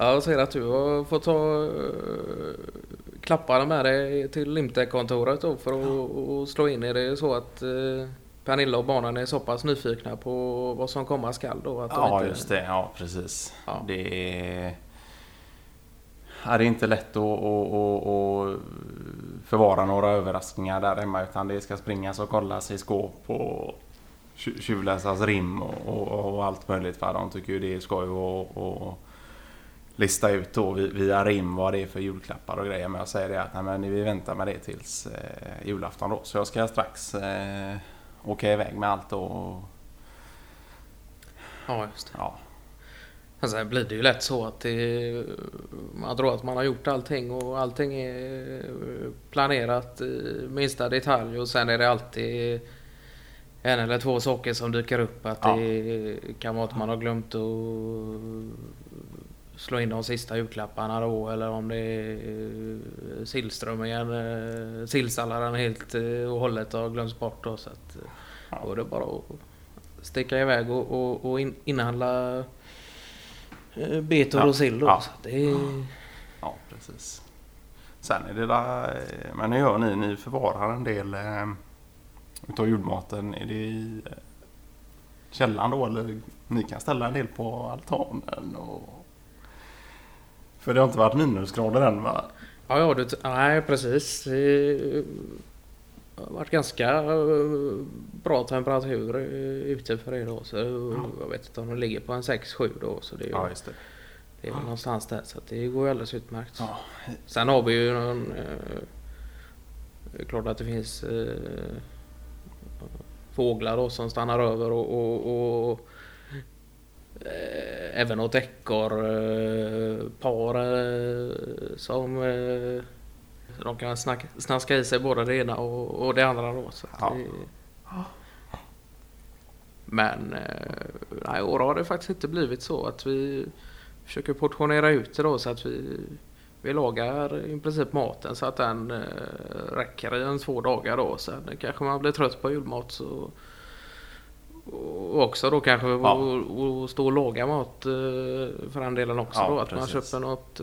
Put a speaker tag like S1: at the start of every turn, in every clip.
S1: Jag ser att du har fått ta uh, klapparna med dig till Limtek-kontoret då för att ja. slå in. Är det så att uh, Pernilla och barnen är så pass nyfikna på vad som komma skall då? Att
S2: ja, inte... just det. Ja, precis. Ja. Det, är... Ja, det är inte lätt att, att, att, att förvara några överraskningar där hemma utan det ska springas och kollas i skåp och tjuvläsas rim och, och, och, allt möjligt. För de tycker ju det är skoj att lista ut då via rim vad det är för julklappar och grejer. Men jag säger det att nej, men vi väntar med det tills eh, julafton då. Så jag ska strax eh, åka iväg med allt då.
S1: Ja, just det. Ja. Alltså, sen blir det ju lätt så att det, man tror att man har gjort allting och allting är planerat i minsta detalj och sen är det alltid en eller två saker som dyker upp. Att ja. det kan vara att man har glömt att slå in de sista julklapparna då eller om det är sillströmmingen, eh, sillsalladen helt och hållet har glömts bort då. Så att, ja. då är det bara att sticka iväg och, och, och inhandla Eh, betor ja. och sill ja. Så det är...
S2: Ja, precis. Sen är det där, eh, men hur gör ni? Ni förvarar en del eh, utav julmaten. Är det i eh, källaren då eller ni kan ställa en del på altanen? Och... För det har inte varit minusgrader än va?
S1: Ja, ja du, nej precis har varit ganska eh, bra temperatur ute för det då. Så jag vet inte om de ligger på en 6-7 då. Så det är, ja, just det. Det är ja. någonstans där så det går ju alldeles utmärkt. Ja. Sen har vi ju någon... Eh, det är klart att det finns eh, fåglar då som stannar över och, och, och även något ekorrpar eh, som de kan snacka, snaska i sig både det ena och, och det andra då. Så ja. det... Men eh, nej, år har det faktiskt inte blivit så att vi försöker portionera ut det då så att vi, vi lagar i princip maten så att den eh, räcker i en två dagar då. Sen kanske man blir trött på julmat så också då kanske ja. och, och stå och laga mat eh, för den delen också ja, då. Att precis. man köper något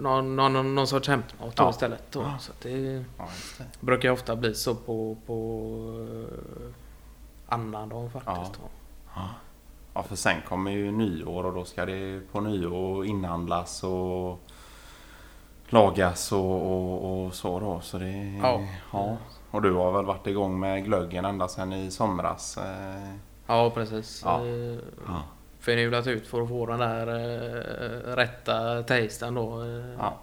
S1: någon, någon, någon sorts hämtmat ja. istället. Då. Ja. Så det, ja, det, brukar ofta bli så på, på uh, annandagen faktiskt.
S2: Ja. ja. för sen kommer ju nyår och då ska det på nyår inhandlas och lagas och, och, och så då. Så det, ja. Och du har väl varit igång med glöggen ända sedan i somras? Eh?
S1: Ja, precis. Ja. Eh, ja ut för att få den där uh, rätta tasten då. Ja.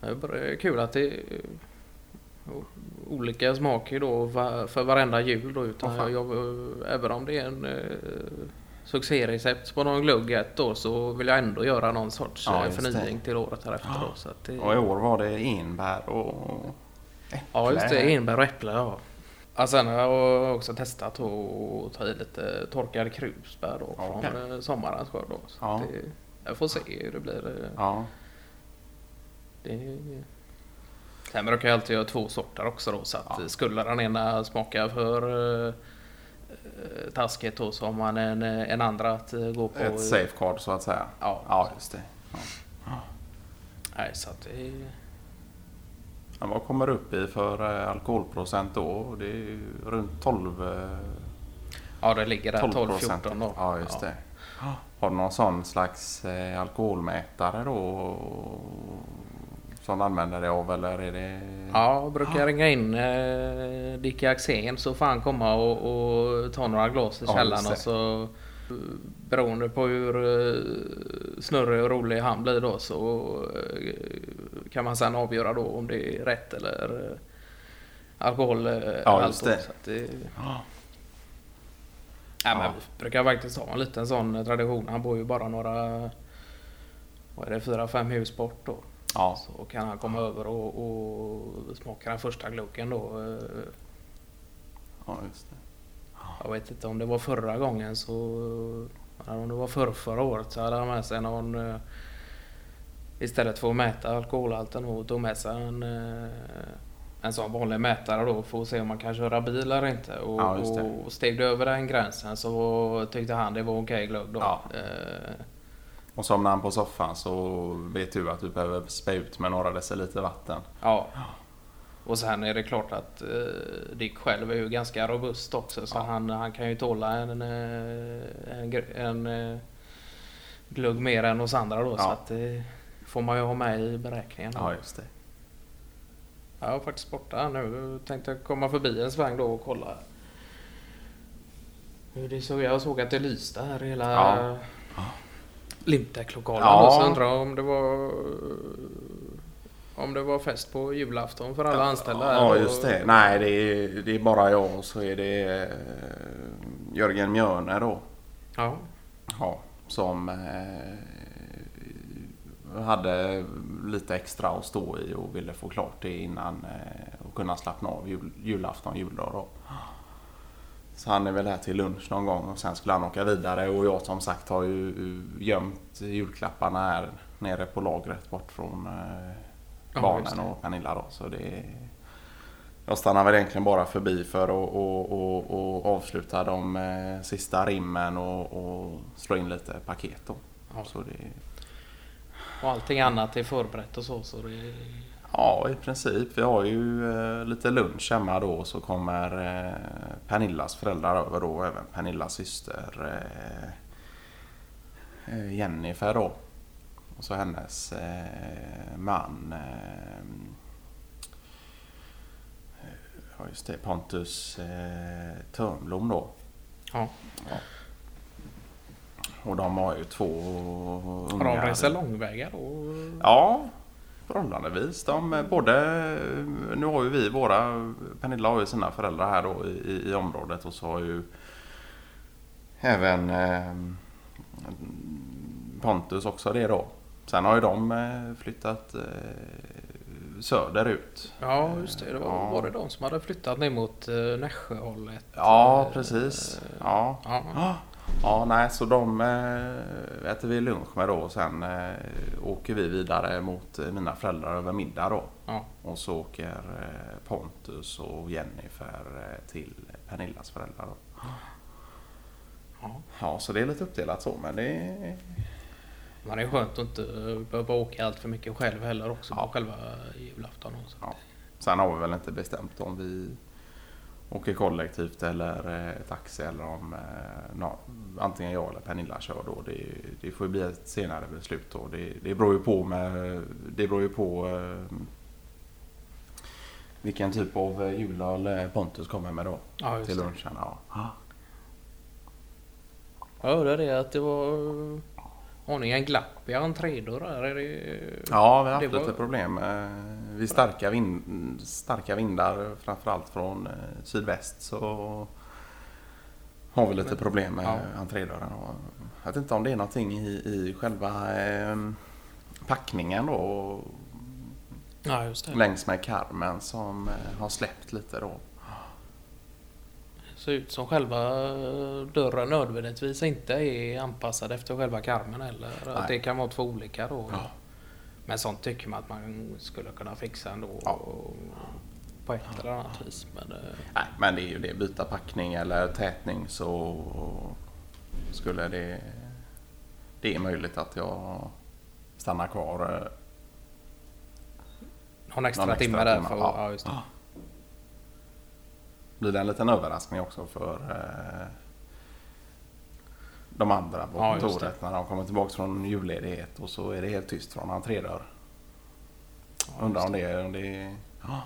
S1: Det är kul att det är olika smaker då för varenda jul då. Utan jag, jag, även om det är en succérecept på någon glugg då så vill jag ändå göra någon sorts ja, förnying det. till året därefter. Då, så
S2: det... Och i år var det enbär och
S1: äpple? Ja just det, enbär och äpple ja. Ja, sen har jag också testat att ta i lite torkade krusbär då från okay. Eh, sommarens skörd. Då, så ja. det, jag får se hur det blir. Ja. Det, sen brukar jag alltid göra två sorter också då så att ja. skulle den ena smaka för uh, taskigt då så har man en, en andra att gå på.
S2: Ett safeguard så att säga. Ja, ja just det. Ja.
S1: Nej, så att det
S2: vad kommer det upp i för eh, alkoholprocent då? Det är runt 12 eh,
S1: Ja det ligger där 12-14 då.
S2: Ja just det. Har du någon sån slags eh, alkoholmätare då? Som du använder dig av eller är det?
S1: Ja, jag brukar ringa in eh, Dick Axén så får han komma och, och ta några glas i källaren ja, och så beroende på hur snurrig och rolig han blir då så kan man sen avgöra då om det är rätt eller eh, alkohol. Ja, just det. Så det ja. Ja, men vi brukar faktiskt ha en liten sån tradition. Han bor ju bara några, vad är det, fyra, fem hus bort då. Ja. Så kan han komma över och, och smaka den första gluggen då.
S2: Ja, just det.
S1: Jag vet inte om det var förra gången så... Om det var förra, förra året så hade han med sig någon... Eh, istället för att mäta alkoholhalten och tog med sig en... Eh, en sån vanlig mätare då för att se om man kan köra bil eller inte. Och, ja, och steg du över den gränsen så tyckte han det var okej glögg då. Ja. Eh.
S2: Och somnar han på soffan så vet du att du behöver spä ut med några deciliter vatten.
S1: Ja. Och sen är det klart att eh, Dick själv är ju ganska robust också så ja. han, han kan ju tåla en, eh, en, en, en eh, glugg mer än oss andra då. Så att det får man ju ha med i beräkningen.
S2: Ja, just det.
S1: Jag har faktiskt borta nu. Tänkte komma förbi en sväng då och kolla hur det såg Jag såg att det lyste här hela ja. Limtek-lokalen. Ja. Så undrar om det var om det var fest på julafton för alla anställda.
S2: Ja, just det. Nej, det är, det är bara jag och så är det eh, Jörgen Mjörne då.
S1: Ja.
S2: Ja, som eh, hade lite extra att stå i och ville få klart det innan eh, och kunna slappna av jul, julafton, juldag då. Så han är väl här till lunch någon gång och sen skulle han åka vidare och jag som sagt har ju gömt julklapparna här nere på lagret bort från eh, barnen ja, och Pernilla då. Så det jag stannar väl egentligen bara förbi för att och, och, och avsluta de eh, sista rimmen och, och slå in lite paket då. Ja. Så det,
S1: och allting annat är förberett och så. så det...
S2: Ja, i princip. Vi har ju eh, lite lunch hemma då så kommer eh, Pernillas föräldrar över då. Även Pernillas syster eh, eh Jennifer då. Och så hennes eh, man eh, Ja just det, Pontus eh, Törnblom då.
S1: Ja. ja.
S2: Och de har ju två
S1: ungar. Har de reser långväga då?
S2: Ja, förhållandevis. De, både, nu har ju vi våra, Pernilla har ju sina föräldrar här då i, i området och så har ju även eh, Pontus också det då. Sen har ju de eh, flyttat eh, söderut.
S1: Ja, just det. det var, ja. var det de som hade flyttat ner mot eh, Nässjöhållet?
S2: Ja, precis. Ja. ja. Ja, nej, så de äh, äter vi lunch med då och sen äh, åker vi vidare mot äh, mina föräldrar över middag då.
S1: Ja.
S2: Och så åker Pontus och Jennifer till Pernillas föräldrar då. Ja. ja, så det är lite uppdelat så men det.
S1: Men det är skönt att inte behöva åka allt för mycket själv heller också ja. på själva julafton. Ja.
S2: Sen har vi väl inte bestämt om vi åker kollektivt eller eh, taxi eller om eh, no, antingen jag eller Pernilla kör då. Det, det får ju bli ett senare beslut då. Det, det beror ju på med, det beror ju på eh, vilken typ av julöl Pontus kommer med då.
S1: Ja,
S2: till lunchen. Ja.
S1: Jag hörde det att det var har ni en glapp i entrédörrar? Det...
S2: Ja, vi har haft var... lite problem. Vid starka, vind, starka vindar, framförallt från eh, sydväst, så har vi lite problem med ja. entrédörren. Jag vet inte om det är någonting i, i själva eh, packningen då.
S1: Ja, det.
S2: Längs med karmen som eh, har släppt lite då
S1: ser ut som själva dörren nödvändigtvis inte är anpassad efter själva karmen eller att det kan vara två olika då. Ja. Men sånt tycker man att man skulle kunna fixa ändå. Ja. På ett ja. eller annat vis. Men,
S2: eh, Nej, men det är ju det. Byta packning eller tätning så skulle det... Det är möjligt att jag stannar kvar. Eh,
S1: någon extra, någon extra timme där. För, ja. just det
S2: blir det en liten överraskning också för eh, de andra på ja, kontoret när de kommer tillbaka från julledighet och så är det helt tyst från entrédörr. Ja, Undrar om det är... Om det ja.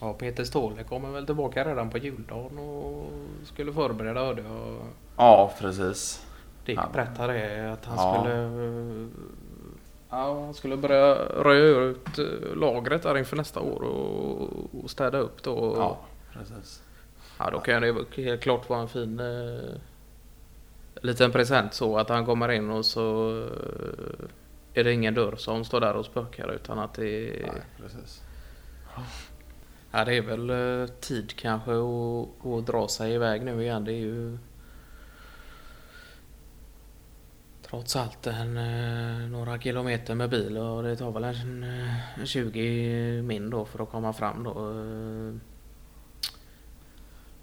S1: ja, Peter Ståhle kommer väl tillbaka redan på juldagen och skulle förbereda hörde jag.
S2: Ja, precis.
S1: Dick berättade det att han ja. skulle Ja, han skulle börja röja ut lagret där inför nästa år och, städa upp då.
S2: Ja, precis.
S1: Ja, då kan det helt klart vara en fin eh, liten present så att han kommer in och så eh, är det ingen dörr som står där och spökar utan att det är...
S2: Nej, precis.
S1: Ja, det är väl eh, tid kanske att, att dra sig iväg nu igen. Det är ju trots allt en, eh, några kilometer med bil och det tar väl en, en 20 min då för att komma fram då.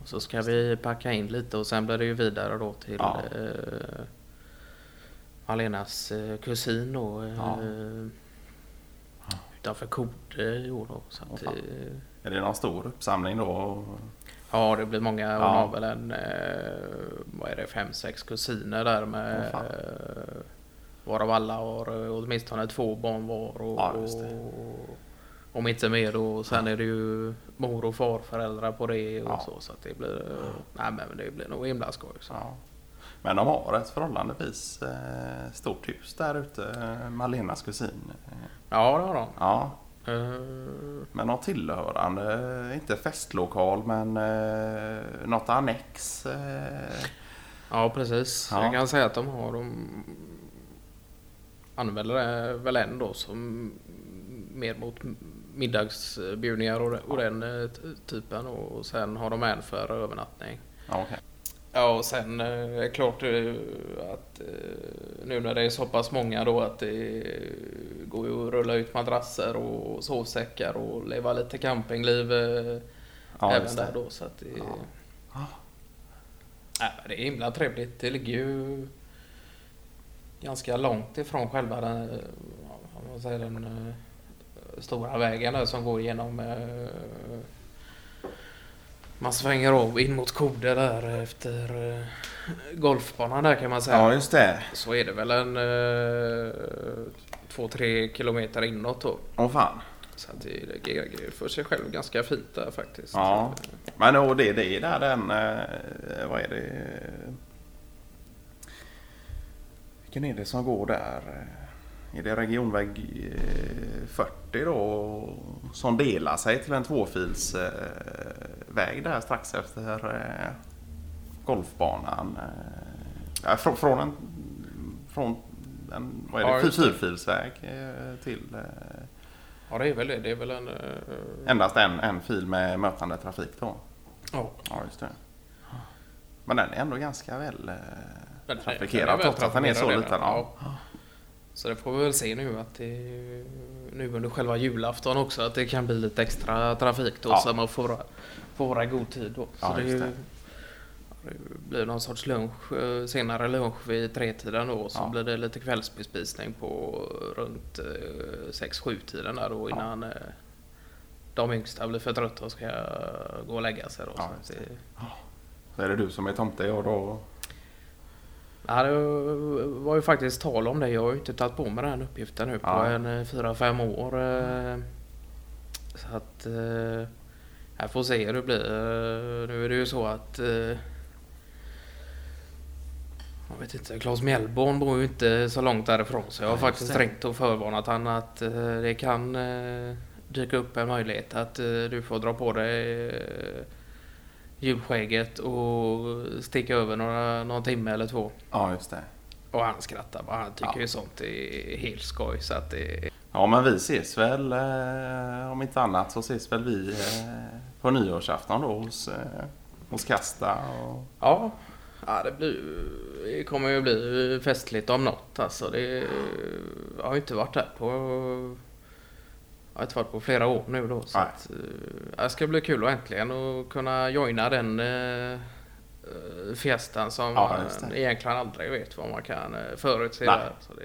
S1: Och så ska vi packa in lite och sen blir det ju vidare då till ja. eh, Alenas eh, kusin då. Ja. Eh, utanför Kode i år då. Så att,
S2: eh, är det någon stor uppsamling då?
S1: Ja, det blir många. Hon ja. har väl en, eh, vad är det, fem, sex kusiner där med oh, varav alla har åtminstone två barn var. Och, ja, om inte mer då. Sen är det ju mor och farföräldrar på det och ja. så. Så det blir, nej men det blir nog himla skoj. Så. Ja.
S2: Men de har ett förhållandevis eh, stort hus där ute, eh, Malenas kusin.
S1: Ja, det har de.
S2: Ja. Uh... Men något tillhörande, inte festlokal men uh, något annex. Uh...
S1: Ja, precis. Ja. Jag kan säga att de har, de använder det väl ändå som mer mot middagsbjudningar och, och den typen och sen har de en för övernattning.
S2: Okay.
S1: Ja, och sen är det klart att nu när det är så pass många då att det går ju att rulla ut madrasser och sovsäckar och leva lite campingliv ja, även där då. Så att det, ja. Ja, det är himla trevligt. Det ligger ju ganska långt ifrån själva den, man säger den stora vägen där som går genom man svänger av in mot Kode där efter eh, golfbanan där kan man säga.
S2: Ja, just det.
S1: Så är det väl en eh, två, tre kilometer inåt då.
S2: Åh fan.
S1: Så det, det är för sig själv ganska fint där faktiskt.
S2: Ja. Men och det, det är där den, eh, vad är det? Vilken är det som går där? Är det regionväg 40 eh, då som delar sig till en tvåfilsväg där strax efter eh, golfbanan? Från en, från en vad är det, ja, fyrfilsväg till...
S1: Ja det är väl det. Det är väl en...
S2: Endast en, en fil med mötande trafik då?
S1: Ja.
S2: Ja just det. Men den är ändå ganska väl trafikerad trots att den är så liten. Ja.
S1: Så det får vi väl se nu att det nu under själva julafton också att det kan bli lite extra trafik då ja. så man får, får vara i god tid då. Så ja, det, det. det, blir någon sorts lunch, eh, senare lunch vid tretiden då. Så ja. blir det lite kvällsbespisning på runt 6-7 eh, tiden där då innan de yngsta blir för trötta och ska gå och lägga sig då.
S2: så, det... så är det du som är tomte och då
S1: Ja, det var ju faktiskt tal om det. Jag har ju inte tagit på mig den uppgiften nu på ja. en eh, fyra fem år. Eh, så att... Eh, jag får se hur det blir. Nu är det ju så att... Jag vet inte, Claes Mjällborn bor ju inte så långt därifrån så jag har ja, faktiskt ringt och förvarnat han att det kan dyka upp en möjlighet att du får dra på dig julskägget och sticka över några, någon timme eller två.
S2: Ja, just det.
S1: Och han skrattar bara. Han tycker ja. ju sånt är helt skoj. Så att det...
S2: Ja, men vi ses väl, eh, om inte annat så ses väl vi eh, på nyårsafton då hos, eh, hos Kasta. Och...
S1: Ja. Ja, det, blir, det kommer ju bli festligt om något. Alltså, det, jag har ju inte varit där på har inte varit på flera år nu då. Så att, uh, det ska bli kul att äntligen och kunna joina den uh, fiestan som ja, man egentligen aldrig vet vad man kan förutse. Där, så det,